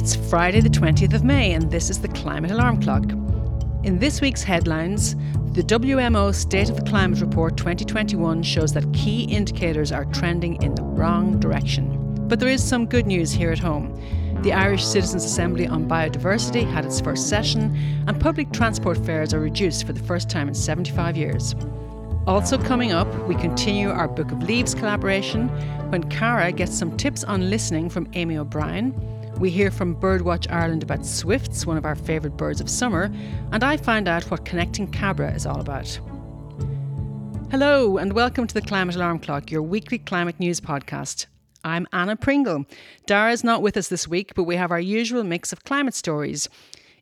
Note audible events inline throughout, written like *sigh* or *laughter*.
It's Friday, the 20th of May, and this is the Climate Alarm Clock. In this week's headlines, the WMO State of the Climate Report 2021 shows that key indicators are trending in the wrong direction. But there is some good news here at home. The Irish Citizens Assembly on Biodiversity had its first session, and public transport fares are reduced for the first time in 75 years. Also, coming up, we continue our Book of Leaves collaboration when Cara gets some tips on listening from Amy O'Brien. We hear from Birdwatch Ireland about swifts, one of our favourite birds of summer, and I find out what connecting Cabra is all about. Hello, and welcome to the Climate Alarm Clock, your weekly climate news podcast. I'm Anna Pringle. Darragh's not with us this week, but we have our usual mix of climate stories.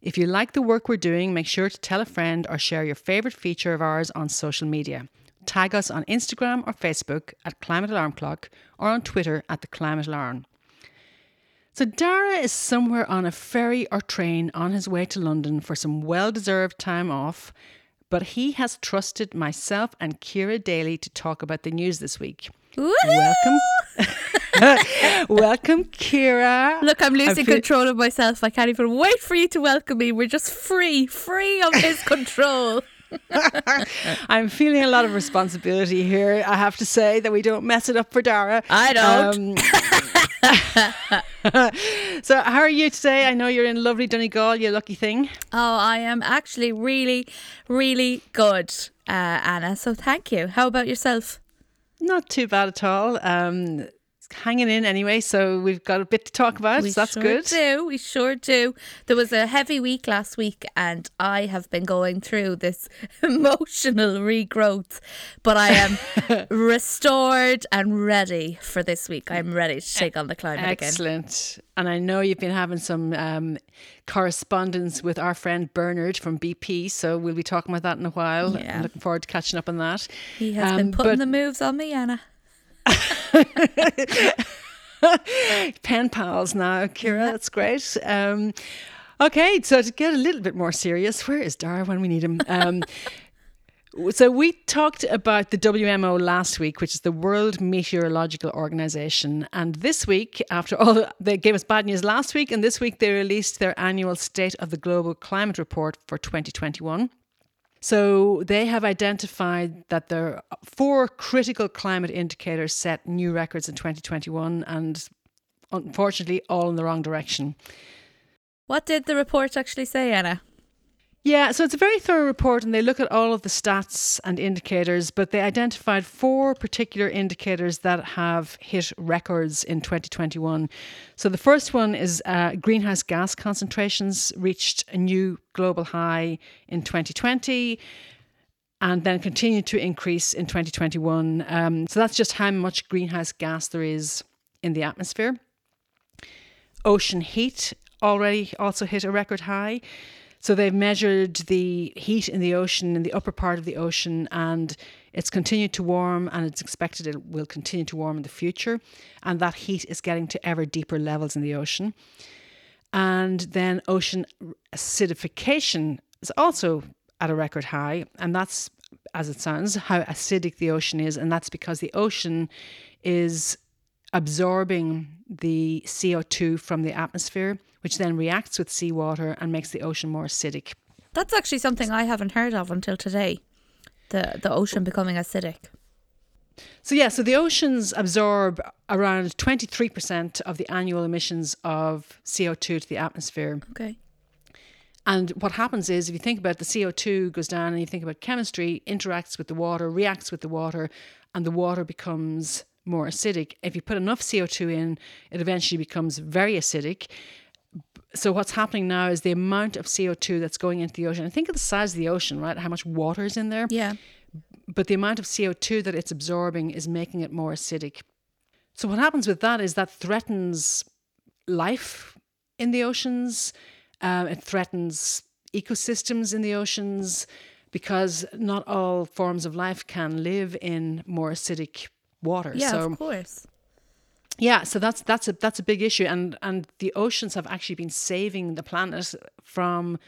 If you like the work we're doing, make sure to tell a friend or share your favourite feature of ours on social media. Tag us on Instagram or Facebook at Climate Alarm Clock or on Twitter at The Climate Alarm. So, Darragh is somewhere on a ferry or train on his way to London for some well deserved time off, but he has trusted myself and Ciara Daly to talk about the news this week. Welcome. *laughs* welcome, Ciara. Look, I'm losing feel- control of myself. I can't even wait for you to welcome me. We're just free, free of his *laughs* control. *laughs* I'm feeling a lot of responsibility here. I have to say that we don't mess it up for Darragh. I don't. Um, *laughs* so, how are you today? I know you're in lovely Donegal, you lucky thing. Oh, I am actually really, really good, uh, Anna. So, thank you. How about yourself? Not too bad at all. Um, hanging in anyway, so we've got a bit to talk about. We so that's sure good. Do we sure do? There was a heavy week last week, and I have been going through this *laughs* emotional regrowth, but I am *laughs* restored and ready for this week. I'm ready to take on the climate Excellent. again. Excellent. And I know you've been having some um, correspondence with our friend Bernard from BP, so we'll be talking about that in a while. Yeah. I'm looking forward to catching up on that. He has um, been putting the moves on me, Anna. *laughs* *laughs* Pen pals now, Ciara. That's great. Um, okay, so to get a little bit more serious, where is Darragh when we need him? Um, *laughs* so we talked about the WMO last week, which is the World Meteorological Organization, and this week, after all, *laughs* they gave us bad news last week, and this week they released their annual State of the Global Climate Report for 2021. So they have identified that there are four critical climate indicators set new records in 2021 and unfortunately all in the wrong direction. What did the report actually say, Anna? Yeah, so it's a very thorough report and they look at all of the stats and indicators, but they identified four particular indicators that have hit records in 2021. So the first one is uh, greenhouse gas concentrations reached a new global high in 2020 and then continued to increase in 2021. Um, so that's just how much greenhouse gas there is in the atmosphere. Ocean heat already also hit a record high. So they've measured the heat in the ocean, in the upper part of the ocean, and it's continued to warm, and it's expected it will continue to warm in the future. And that heat is getting to ever deeper levels in the ocean. And then ocean acidification is also at a record high, and that's, as it sounds, how acidic the ocean is. And that's because the ocean is absorbing the CO2 from the atmosphere, which then reacts with seawater and makes the ocean more acidic. That's actually something I haven't heard of until today. The the ocean becoming acidic. So yeah, so the oceans absorb around 23% of the annual emissions of CO2 to the atmosphere. Okay. And what happens is if you think about the CO2 goes down and you think about chemistry interacts with the water, reacts with the water and the water becomes more acidic. If you put enough CO2 in, it eventually becomes very acidic. So what's happening now is the amount of CO2 that's going into the ocean. And think of the size of the ocean, right? How much water is in there. Yeah. But the amount of CO2 that it's absorbing is making it more acidic. So what happens with that is that threatens life in the oceans. Uh, it threatens ecosystems in the oceans because not all forms of life can live in more acidic water. Yeah, so, of course. Yeah, so that's that's a that's a big issue, and and the oceans have actually been saving the planet from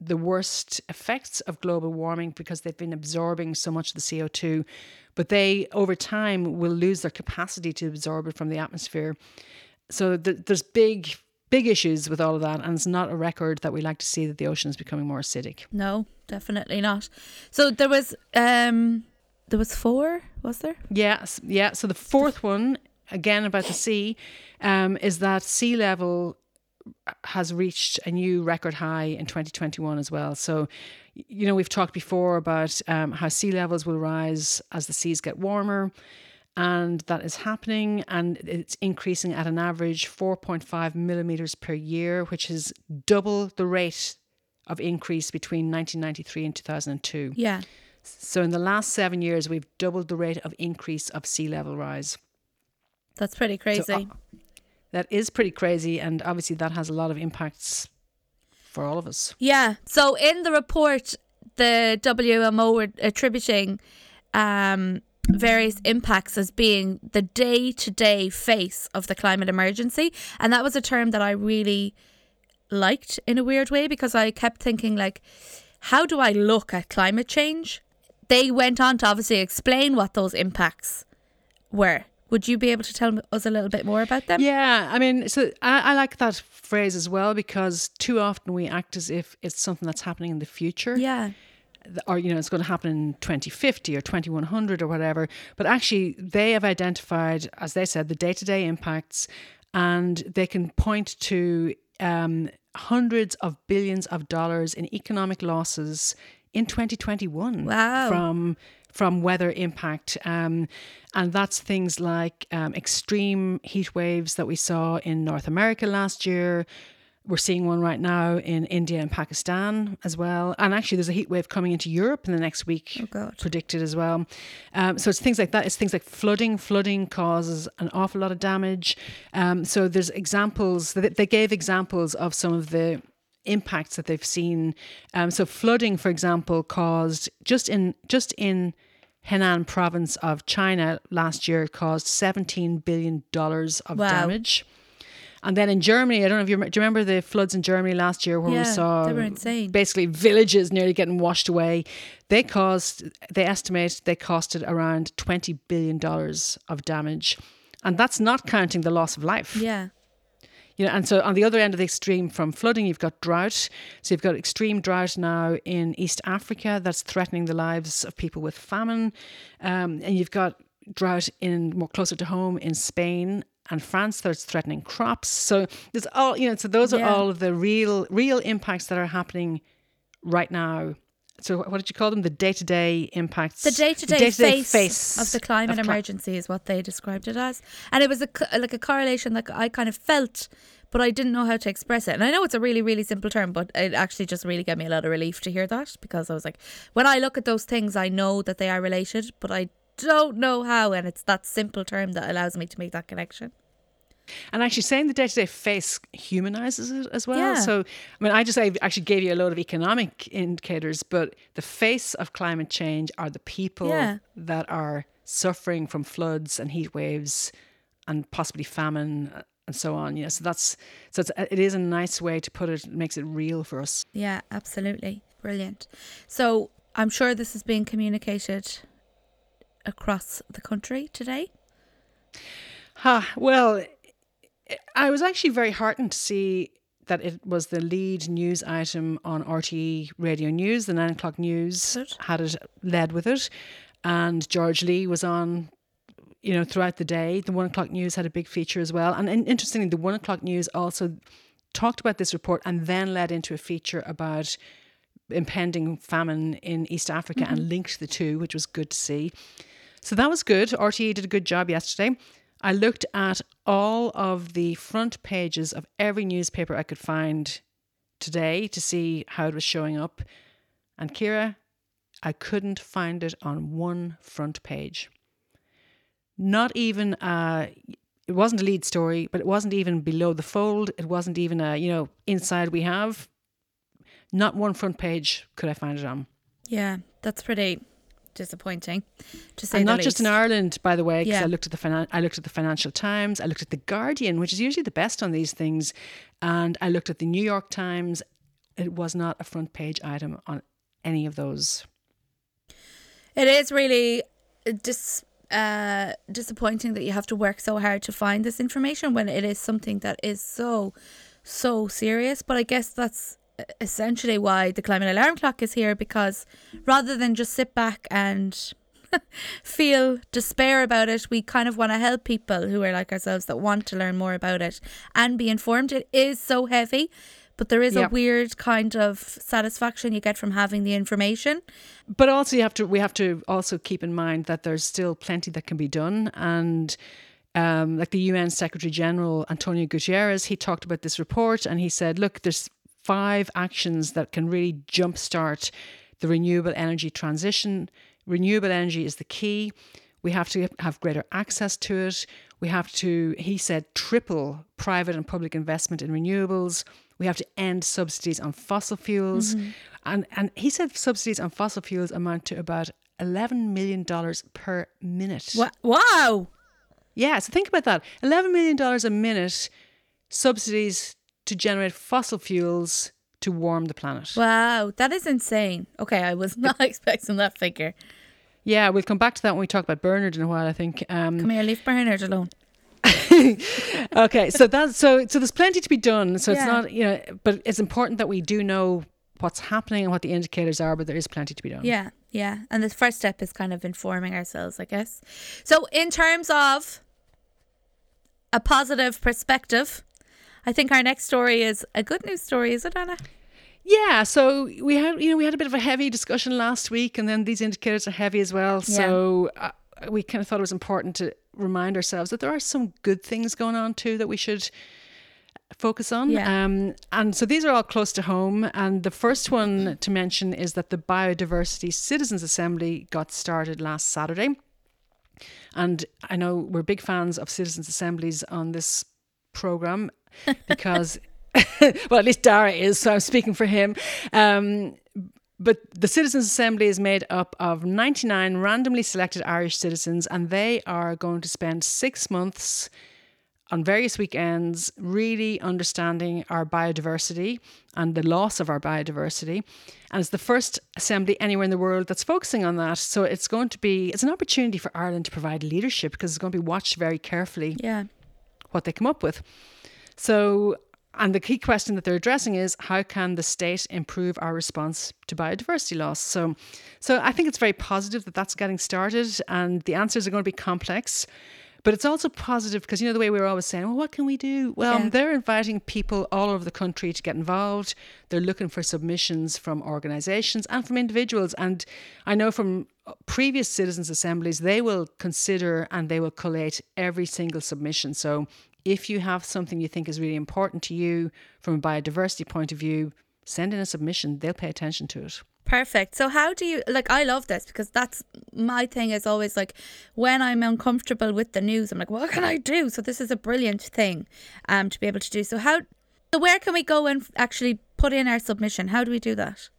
the worst effects of global warming because they've been absorbing so much of the CO two, but they over time will lose their capacity to absorb it from the atmosphere. So th- there's big big issues with all of that, and it's not a record that we like to see that the ocean is becoming more acidic. No, definitely not. So there was um there was four, was there? Yes, yeah. So the fourth one, again about the sea, um, is that sea level has reached a new record high in 2021 as well. So, you know, we've talked before about um, how sea levels will rise as the seas get warmer, and that is happening, and it's increasing at an average 4.5 millimeters per year, which is double the rate of increase between 1993 and 2002. Yeah. So, in the last seven years, we've doubled the rate of increase of sea level rise. That's pretty crazy. So, uh, that is pretty crazy, and obviously that has a lot of impacts for all of us. Yeah. So in the report, the WMO were attributing um, various impacts as being the day to day face of the climate emergency. And that was a term that I really liked in a weird way because I kept thinking, like, how do I look at climate change? They went on to obviously explain what those impacts were. Would you be able to tell us a little bit more about them? Yeah, I mean, so I, I like that phrase as well because too often we act as if it's something that's happening in the future. Yeah. Or, you know, it's going to happen in 2050 or 2100 or whatever. But actually, they have identified, as they said, the day to day impacts and they can point to um, hundreds of billions of dollars in economic losses in 2021 Wow. from from weather impact. Um, and that's things like um, extreme heat waves that we saw in north america last year. We're seeing one right now in india and pakistan as well. And actually there's a heat wave coming into europe in the next week Oh, predicted as well. Um, so it's things like that. It's things like flooding. Flooding causes an awful lot of damage. Um, so there's examples they gave examples of some of the impacts that they've seen. Um, so flooding, for example, caused just in just in Henan province of China last year caused seventeen billion dollars of Wow. damage. And then in Germany, I don't know if you do you remember the floods in Germany last year where Yeah, we saw they were insane. basically villages nearly getting washed away. They caused they estimate they costed around twenty billion dollars of damage. And that's not counting the loss of life. Yeah. You know, and so on the other end of the extreme from flooding, you've got drought. So you've got extreme drought now in East Africa that's threatening the lives of people with famine. Um, and you've got drought in more closer to home in Spain and France that's threatening crops. So there's all you know, so those are Yeah. all of the real real impacts that are happening right now. So what did you call them? The day to day impacts. The day to day day-to-day face of the climate of cli- emergency is what they described it as. And it was a, like a correlation that I kind of felt, but I didn't know how to express it. And I know it's a really, really simple term, but it actually just really gave me a lot of relief to hear that because I was like, when I look at those things, I know that they are related, but I don't know how. And it's that simple term that allows me to make that connection. And actually, saying the day to day face humanizes it as well. Yeah. So, I mean, I just I actually gave you a load of economic indicators, but the face of climate change are the people Yeah. that are suffering from floods and heat waves and possibly famine and so on. You know, so that's so it's, it is a nice way to put it. It makes it real for us. Yeah, absolutely. Brilliant. So I'm sure this is being communicated across the country today. Ha, well, I was actually very heartened to see that it was the lead news item on RTE Radio News. The nine o'clock news had it led with it, and George Lee was on. You know, throughout the day, the one o'clock news had a big feature as well. And, and interestingly, the one o'clock news also talked about this report and then led into a feature about impending famine in East Africa and mm-hmm. linked the two, which was good to see. So that was good. RTE did a good job yesterday. I looked at all of the front pages of every newspaper I could find today to see how it was showing up. And Ciara, I couldn't find it on one front page. Not even uh it wasn't a lead story, but it wasn't even below the fold. It wasn't even a, you know, inside we have. Not one front page could I find it on. Yeah, that's pretty disappointing to say and not just in. Ireland, by the way. Because Yeah. I looked at the finan- I looked at the Financial Times, I looked at the Guardian, which is usually the best on these things, and I looked at the New York Times. It was not a front page item on any of those. It is really dis, uh, disappointing that you have to work so hard to find this information when it is something that is so so serious. But I guess that's essentially why the climate alarm clock is here because rather than just sit back and *laughs* feel despair about it, we kind of want to help people who are like ourselves that want to learn more about it and be informed. It is so heavy, but there is a weird kind of satisfaction you get from having the information. But also, you have to. We have to also keep in mind that there's still plenty that can be done, and um, like the UN Secretary General Antonio Guterres, he talked about this report, and he said, "Look, there's five actions that can really jumpstart the renewable energy transition. Renewable energy is the key. We have to have greater access to it. We have to, he said, triple private and public investment in renewables. We have to end subsidies on fossil fuels. Mm-hmm. And, and he said subsidies on fossil fuels amount to about $11 million per minute. Wow. Yeah, so think about that. $11 million a minute subsidies to generate fossil fuels to warm the planet. Wow. That is insane. Okay. I was *laughs* not expecting that figure. Yeah, we'll come back to that when we talk about Bernard in a while, I think. Um, Come here, leave Bernard alone. *laughs* okay, so that's so so there's plenty to be done. So it's not you know, but it's important that we do know what's happening and what the indicators are. But there is plenty to be done. Yeah, yeah. And the first step is kind of informing ourselves, I guess. So, in terms of a positive perspective, I think our next story is a good news story, is it, Anna? Yeah, so we had you know we had a bit of a heavy discussion last week, and then these indicators are heavy as well. So uh, we kind of thought it was important to remind ourselves that there are some good things going on too that we should focus on. Yeah. Um, and so these are all close to home. And the first one to mention is that the Biodiversity Citizens Assembly got started last Saturday. And I know we're big fans of citizens' assemblies on this program *laughs* because, *laughs* well, at least Darragh is, so I'm speaking for him. Um, but the Citizens Assembly is made up of 99 randomly selected Irish citizens, and they are going to spend six months on various weekends really understanding our biodiversity and the loss of our biodiversity. And it's the first assembly anywhere in the world that's focusing on that. So it's going to be it's an opportunity for Ireland to provide leadership because it's going to be watched very carefully Yeah. what they come up with. So, and the key question that they're addressing is how can the state improve our response to biodiversity loss? So, so I think it's very positive that that's getting started, and the answers are going to be complex. But it's also positive because you know the way we were always saying, well, what can we do? Well, Yeah. they're inviting people all over the country to get involved. They're looking for submissions from organisations and from individuals. And I know from previous citizens' assemblies, they will consider and they will collate every single submission. So if you have something you think is really important to you from a biodiversity point of view, send in a submission. They'll pay attention to it. Perfect. So how do you like I love this because that's my thing is always like when I'm uncomfortable with the news, I'm like, what can I do? So this is a brilliant thing um to be able to do. So how so where can we go and actually put in our submission? How do we do that?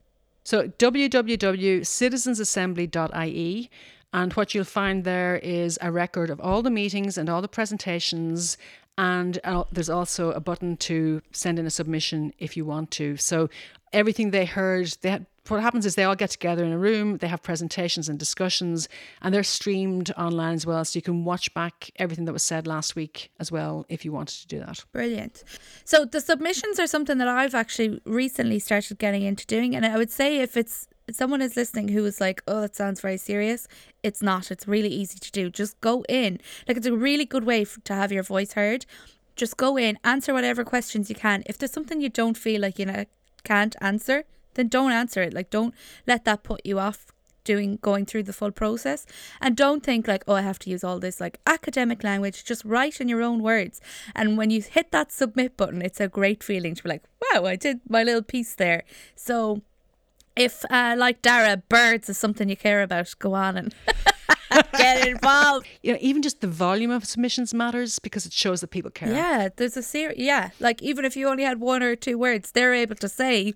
So www.citizensassembly.ie and what you'll find there is a record of all the meetings and all the presentations and uh, there's also a button to send in a submission if you want to. So everything they heard, they had, what happens is they all get together in a room, they have presentations and discussions and they're streamed online as well so you can watch back everything that was said last week as well if you wanted to do that. Brilliant. So the submissions are something that I've actually recently started getting into doing, and I would say if it's someone is listening who is like, "Oh, that sounds very serious," it's not. It's really easy to do. Just go in. Like it's a really good way to have your voice heard. Just go in, answer whatever questions you can. If there's something you don't feel like you know can't answer, then don't answer it. Like don't let that put you off doing going through the full process and don't think like oh I have to use all this like academic language just write in your own words and when you hit that submit button it's a great feeling to be like wow I did my little piece there so if uh, like Darragh birds is something you care about go on and *laughs* get involved. You know, even just the volume of submissions matters because it shows that people care. yeah there's a series yeah like even if you only had one or two words they're able to say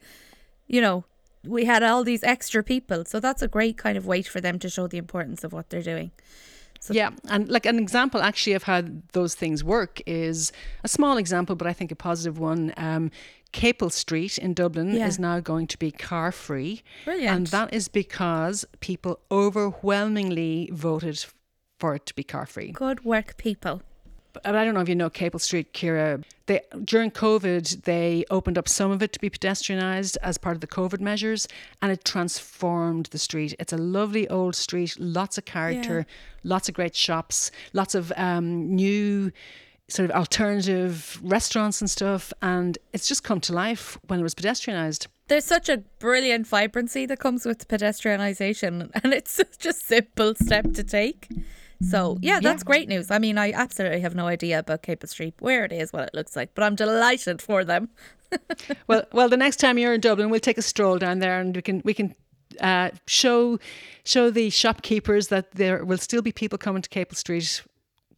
you know we had all these extra people. So that's a great kind of way for them to show the importance of what they're doing Yeah, and like an example actually of how those things work is a small example, but I think a positive one. Um, Capel Street in Dublin Yeah. is now going to be car free. Brilliant. And that is because people overwhelmingly voted for it to be car free. Good work, people. But I don't know if you know Capel Street, Ciara. They during COVID they opened up some of it to be pedestrianised as part of the COVID measures, and it transformed the street. It's a lovely old street, lots of character, lots of great shops, lots of um, new sort of alternative restaurants and stuff, and it's just come to life when it was pedestrianised. There's such a brilliant vibrancy that comes with pedestrianisation, *laughs* and it's such a simple step to take. So yeah, that's Yeah. great news. I mean, I absolutely have no idea about Capel Street, where it is, what it looks like, but I'm delighted for them. *laughs* Well, well, the next time you're in Dublin, we'll take a stroll down there, and we can we can uh, show show the shopkeepers that there will still be people coming to Capel Street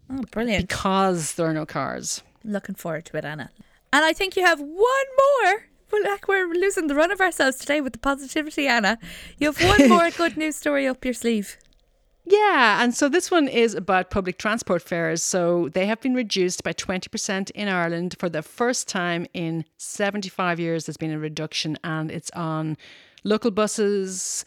Oh, brilliant! because there are no cars. Looking forward to it, Anna. And I think you have one more. Well, like we're losing the run of ourselves today with the positivity, Anna. You have one *laughs* more good news story up your sleeve. Yeah, and so this one is about public transport fares. So they have been reduced by 20% in Ireland for the first time in 75 years. There's been a reduction, and it's on local buses,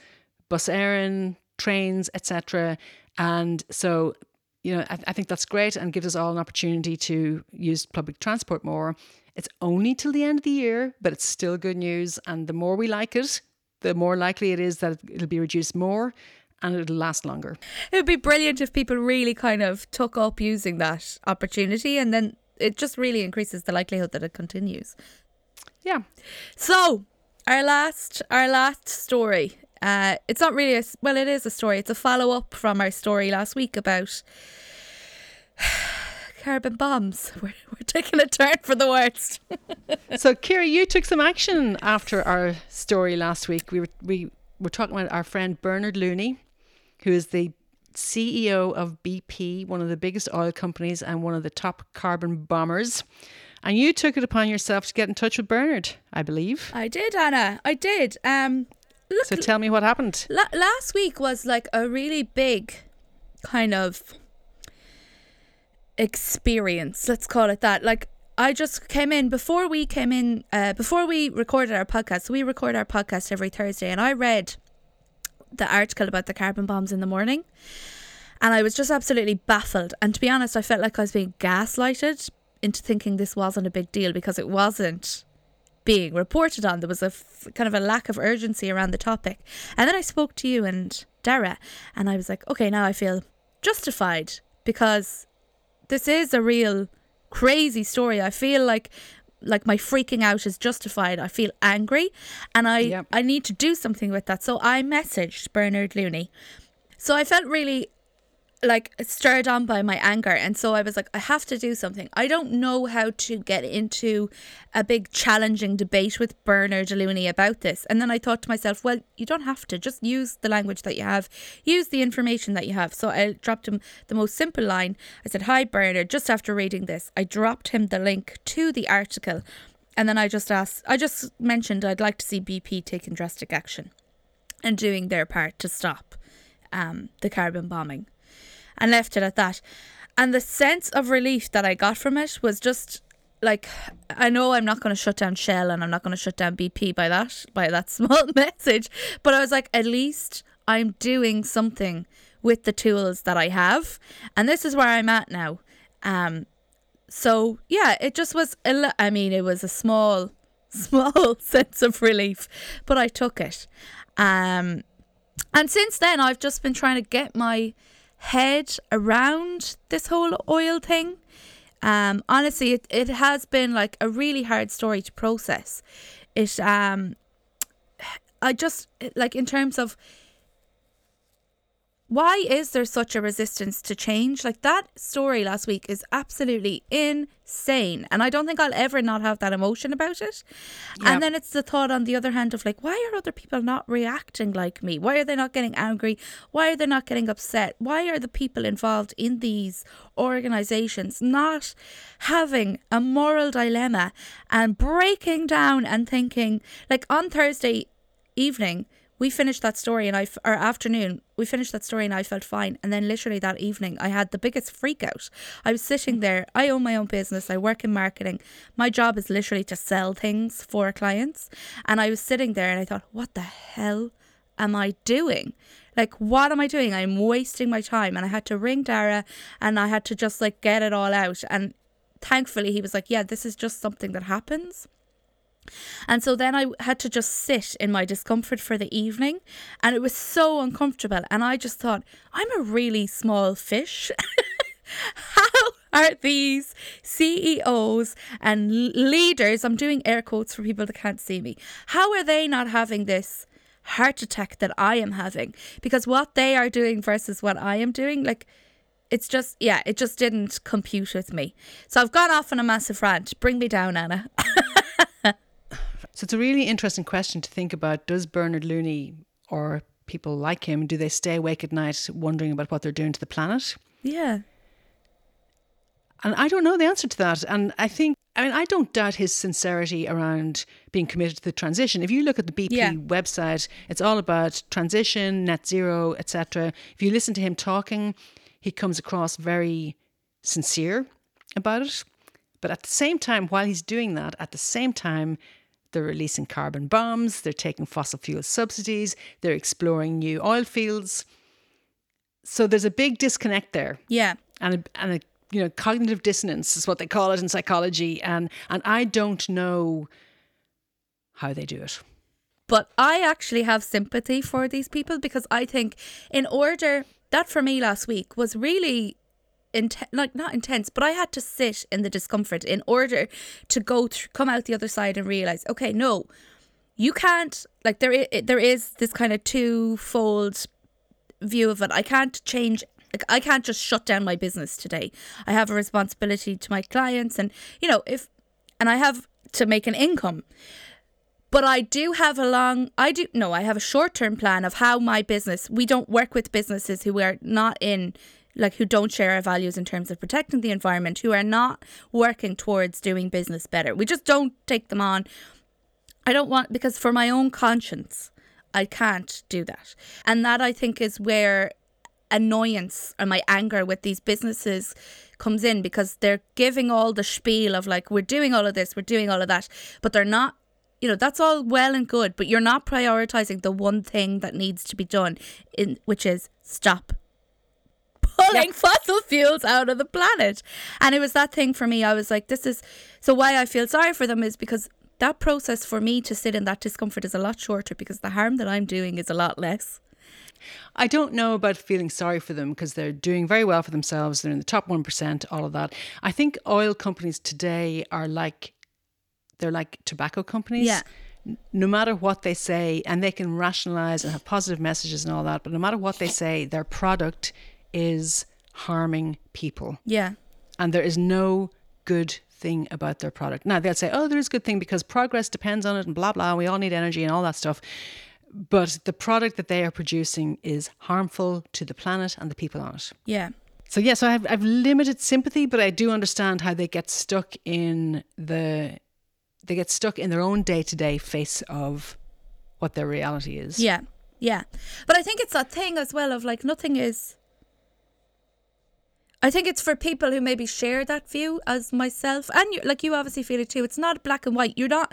Bus Éireann, trains, etc. And so, you know, I, I think that's great and gives us all an opportunity to use public transport more. It's only till the end of the year, but it's still good news. And the more we like it, the more likely it is that it'll be reduced more and it'll last longer. It would be brilliant if people really kind of took up using that opportunity and then it just really increases the likelihood that it continues. Yeah. So, our last our last story. Uh, it's not really a s- well. It is a story. It's a follow up from our story last week about *sighs* carbon bombs. *laughs* We're, we're taking a turn for the worst. *laughs* So, Ciara, you took some action after our story last week. We were we were talking about our friend Bernard Looney, who is the CEO of BP, one of the biggest oil companies and one of the top carbon bombers. And you took it upon yourself to get in touch with Bernard, I believe. I did, Anna. I did. Um, look, So tell me what happened. La- last week was like a really big kind of experience let's call it that like i just came in before we came in uh, before we recorded our podcast so we record our podcast every thursday and i read the article about the carbon bombs in the morning and i was just absolutely baffled and to be honest i felt like i was being gaslighted into thinking this wasn't a big deal because it wasn't being reported on. There was a f- kind of a lack of urgency around the topic. And then I spoke to you and Darragh, and I was like, okay, now I feel justified because this is a real crazy story. I feel like like my freaking out is justified. I feel angry and I Yep. I need to do something with that. So I messaged Bernard Looney. So I felt really like stirred on by my anger and so I was like I have to do something. I don't know how to get into a big challenging debate with Bernard Looney about this. And then I thought to myself, well, you don't have to. Just use the language that you have. Use the information that you have. So I dropped him the most simple line. I said, "Hi Bernard, just after reading this, I dropped him the link to the article." And then I just asked I just mentioned I'd like to see BP taking drastic action and doing their part to stop um, the carbon bombing and left it at that. And the sense of relief that I got from it was just like I know I'm not going to shut down Shell and I'm not going to shut down BP by that by that *laughs* small message, but I was like at least I'm doing something with the tools that I have, and this is where I'm at now. Um, so yeah, it just was. I mean, it was a small, *laughs* small *laughs* sense of relief, but I took it. Um, and since then, I've just been trying to get my head around this whole oil thing. Um, honestly, it, it has been like a really hard story to process. It um, I just like in terms of why is there such a resistance to change? Like that story last week is absolutely insane. And I don't think I'll ever not have that emotion about it. Yeah. And then it's the thought on the other hand of like, why are other people not reacting like me? Why are they not getting angry? Why are they not getting upset? Why are the people involved in these organizations not having a moral dilemma and breaking down and thinking like on Thursday evening we finished that story and I f- or afternoon we finished that story and I felt fine and then literally that evening I had the biggest freak out. I was sitting there I own my own business I work in marketing my job is literally to sell things for clients and I was sitting there and I thought what the hell am I doing Like, what am I doing? I'm wasting my time. And I had to ring Darragh and I had to just like get it all out. And thankfully, he was like, yeah, this is just something that happens. And so then I had to just sit in my discomfort for the evening. And it was so uncomfortable. And I just thought, I'm a really small fish. *laughs* How are these CEOs and leaders, I'm doing air quotes for people that can't see me, how are they not having this heart attack that I am having? Because what they are doing versus what I am doing, like, it's just, yeah, it just didn't compute with me. So I've gone off on a massive rant. Bring me down, Anna. *laughs* so it's a really interesting question to think about. Does Bernard Looney or people like him, do they stay awake at night wondering about what they're doing to the planet? Yeah. And I don't know the answer to that. And I think, I mean, I don't doubt his sincerity around being committed to the transition. If you look at the BP Yeah. website, it's all about transition, net zero, etc. If you listen to him talking, he comes across very sincere about it. But at the same time, while he's doing that, at the same time, they're releasing carbon bombs, they're taking fossil fuel subsidies, they're exploring new oil fields. So there's a big disconnect there Yeah. and a, and a you know cognitive dissonance is what they call it in psychology and and I don't know how they do it. But I actually have sympathy for these people because I think, in order, that for me last week was really like not intense, but I had to sit in the discomfort in order to go come out the other side and realize, okay, no, you can't, like, there is, there is this kind of twofold view of it. I can't change. Like, I can't just shut down my business today. I have a responsibility to my clients, and you know, if and I have to make an income. But I do have a long, I do, no, I have a short term plan of how my business, we don't work with businesses who are not in, like, who don't share our values in terms of protecting the environment, who are not working towards doing business better. We just don't take them on. I don't want, because for my own conscience, I can't do that. And that I think is where annoyance and my anger with these businesses comes in because they're giving all the spiel of like, we're doing all of this, we're doing all of that, but they're not you know that's all well and good but you're not prioritizing the one thing that needs to be done in which is stop pulling fossil fuels out of the planet and it was that thing for me i was like this is so why i feel sorry for them is because that process for me to sit in that discomfort is a lot shorter because the harm that i'm doing is a lot less I don't know about feeling sorry for them because they're doing very well for themselves. They're in the top 1%, all of that. I think oil companies today are like they're like tobacco companies. Yeah. No matter what they say, and they can rationalize and have positive messages and all that, but no matter what they say, their product is harming people. yeah And there is no good thing about their product. Now, they'll say, oh, there is good thing because progress depends on it and blah, blah. We all need energy and all that stuff. But the product that they are producing is harmful to the planet and the people on it. yeah So yes, yeah, so I have I've limited sympathy, but I do understand how they get stuck in the they get stuck in their own day to day face of what their reality is. Yeah, yeah. But I think it's that thing as well of like nothing is. I think it's for people who maybe share that view as myself, and you, like you obviously feel it too. It's not black and white. You're not,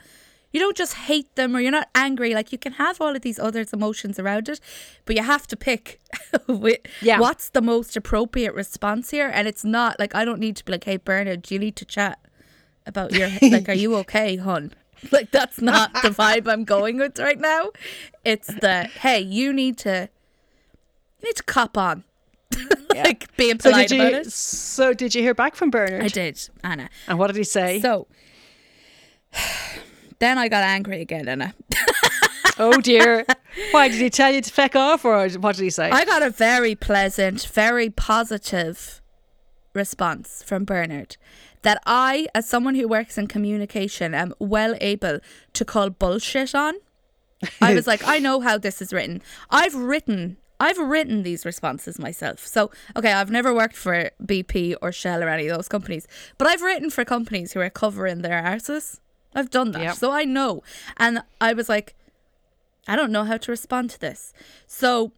you don't just hate them or you're not angry. Like you can have all of these other emotions around it, but you have to pick *laughs* Yeah. what's the most appropriate response here. And it's not like I don't need to be like, hey Bernard, do you need to chat about your *laughs* like, are you okay, hon? *laughs* Like that's not the vibe I'm going with right now. It's the hey, you need to you need to cop on. *laughs* like being So polite did about you it. so did you hear back from Bernard? I did, Anna. And what did he say? So then I got angry again, Anna. oh dear. *laughs* Why did he tell you to feck off or what did he say? I got a very pleasant, very positive response from Bernard that I, as someone who works in communication, am well able to call bullshit on. I was *laughs* like, I know how this is written. I've written I've written these responses myself. So, okay, I've never worked for BP or Shell or any of those companies, but I've written for companies who are covering their arses. I've done that. Yep. So I know. And I was like, I don't know how to respond to this. So,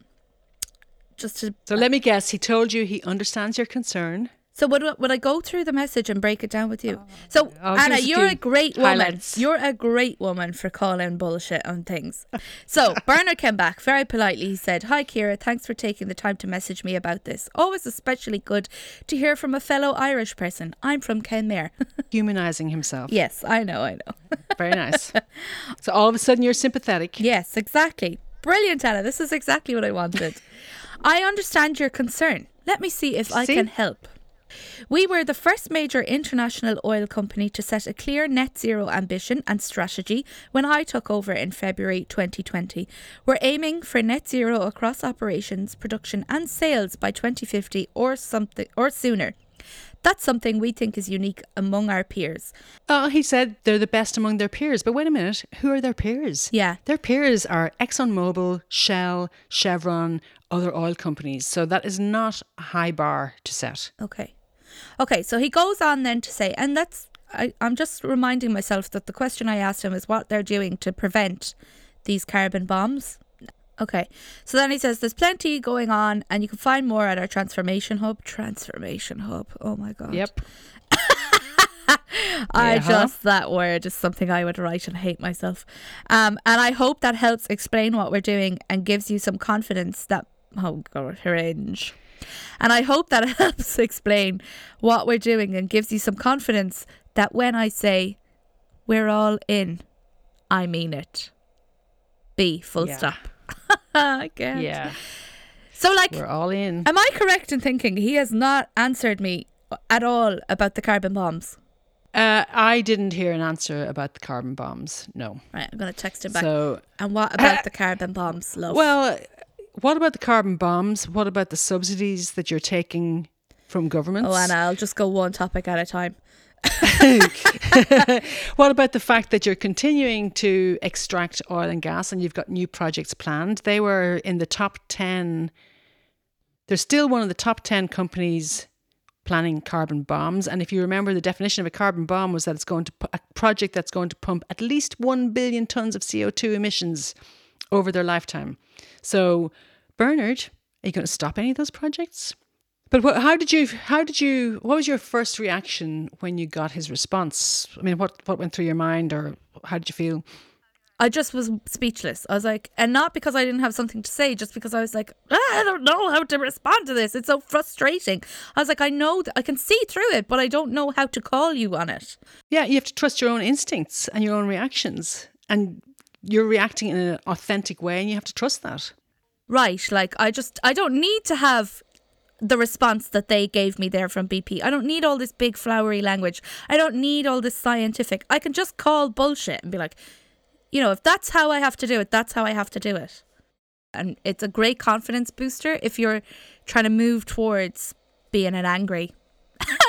just to so let me guess, he told you he understands your concern. So would would I go through the message and break it down with you? Oh, so I'll Anna, you're a great woman. highlights. You're a great woman for calling bullshit on things. So *laughs* Bernard came back very politely. He said, "Hi Ciara, thanks for taking the time to message me about this. Always especially good to hear from a fellow Irish person. I'm from Kenmare. *laughs* Humanizing himself. yes, I know, I know. *laughs* Very nice. so all of a sudden you're sympathetic. Yes, exactly. Brilliant, Anna. This is exactly what I wanted. I understand your concern. Let me see if I can help. We were the first major international oil company to set a clear net zero ambition and strategy when I took over in February 2020. We're aiming for net zero across operations, production and sales by 2050 or something or sooner. That's something we think is unique among our peers. Oh, he said they're the best among their peers. But wait a minute, who are their peers? Yeah. Their peers are ExxonMobil, Shell, Chevron, other oil companies. So that is not a high bar to set. Okay. Okay, so he goes on then to say, and that's, I, I'm just reminding myself that the question I asked him is what they're doing to prevent these carbon bombs. Okay, so then he says there's plenty going on, and you can find more at our transformation hub. Transformation hub. Oh my god. Yep. *laughs* I Yeah. just that word is something I would write and hate myself. Um, and I hope that helps explain what we're doing and gives you some confidence that oh god, cringe. And I hope that *laughs* helps explain what we're doing and gives you some confidence that when I say we're all in, I mean it. B full Yeah. stop. *laughs* I can't. Yeah. So like We're all in. Am I correct in thinking he has not answered me at all about the carbon bombs? Uh, I didn't hear an answer about the carbon bombs. No. Right, I'm going to text him back. So, and what about *laughs* the carbon bombs, love? well, what about the carbon bombs? What about the subsidies that you're taking from governments? oh, Anna, I'll just go one topic at a time. *laughs* what about the fact that you're continuing to extract oil and gas and you've got new projects planned? They were in the top 10. They're still one of the top 10 companies planning carbon bombs. And if you remember, the definition of a carbon bomb was that it's going to a project that's going to pump at least 1 billion tons of CO2 emissions over their lifetime. So, Bernard, are you going to stop any of those projects? But what, how did you? How did you? What was your first reaction when you got his response? I mean, what what went through your mind, or how did you feel? I just was speechless. I was like, and not because I didn't have something to say, just because I was like, "Ah, I don't know how to respond to this. It's so frustrating. I was like, I know that I can see through it, but I don't know how to call you on it. Yeah, you have to trust your own instincts and your own reactions, and you're reacting in an authentic way, and you have to trust that. Right. Like, I just, I don't need to have the response that they gave me there from BP. I don't need all this big flowery language. I don't need all this scientific. I can just call bullshit and be like, you know, if that's how I have to do it, that's how I have to do it. And it's a great confidence booster if you're trying to move towards being an angry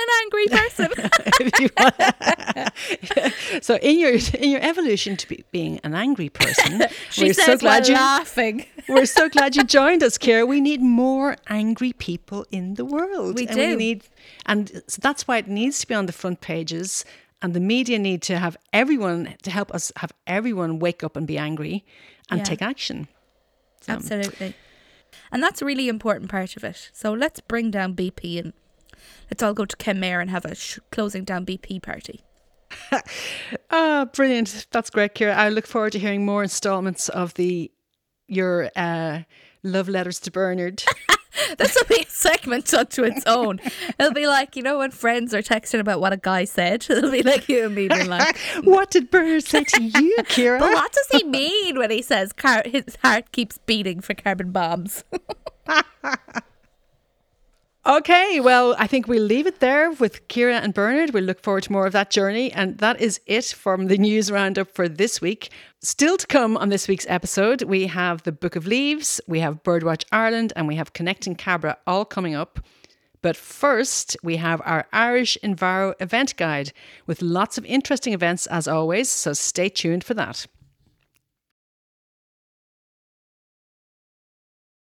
an angry person. *laughs* If you want- *laughs* so in your in your evolution to be, being an angry person, *laughs* we're so glad you laughing. we're so glad you joined us, Ciara. We need more angry people in the world. We and do. We need, and so that's why it needs to be on the front pages. And the media need to have everyone to help us have everyone wake up and be angry and Yeah. take action. So, Absolutely. And that's a really important part of it. So let's bring down BP and let's all go to Kenmare and have a sh- closing down BP party. *laughs* Ah, brilliant! That's great, Ciara. I look forward to hearing more installments of the your uh, love letters to Bernard. This will be a segment unto its own. It'll be like, you know, when friends are texting about what a guy said, *laughs* it'll be like you and me being like, *laughs* what did Bernard say to you, Ciara? but what does he mean when he says car- his heart keeps beating for carbon bombs? Okay, well, I think we'll leave it there with Ciara and Bernard. We'll look forward to more of that journey. And that is it from the news roundup for this week. Still to come on this week's episode, we have the Book of Leaves, we have Birdwatch Ireland, and we have Connecting Cabra all coming up. But first, we have our Irish Enviro event guide with lots of interesting events as always, so stay tuned for that.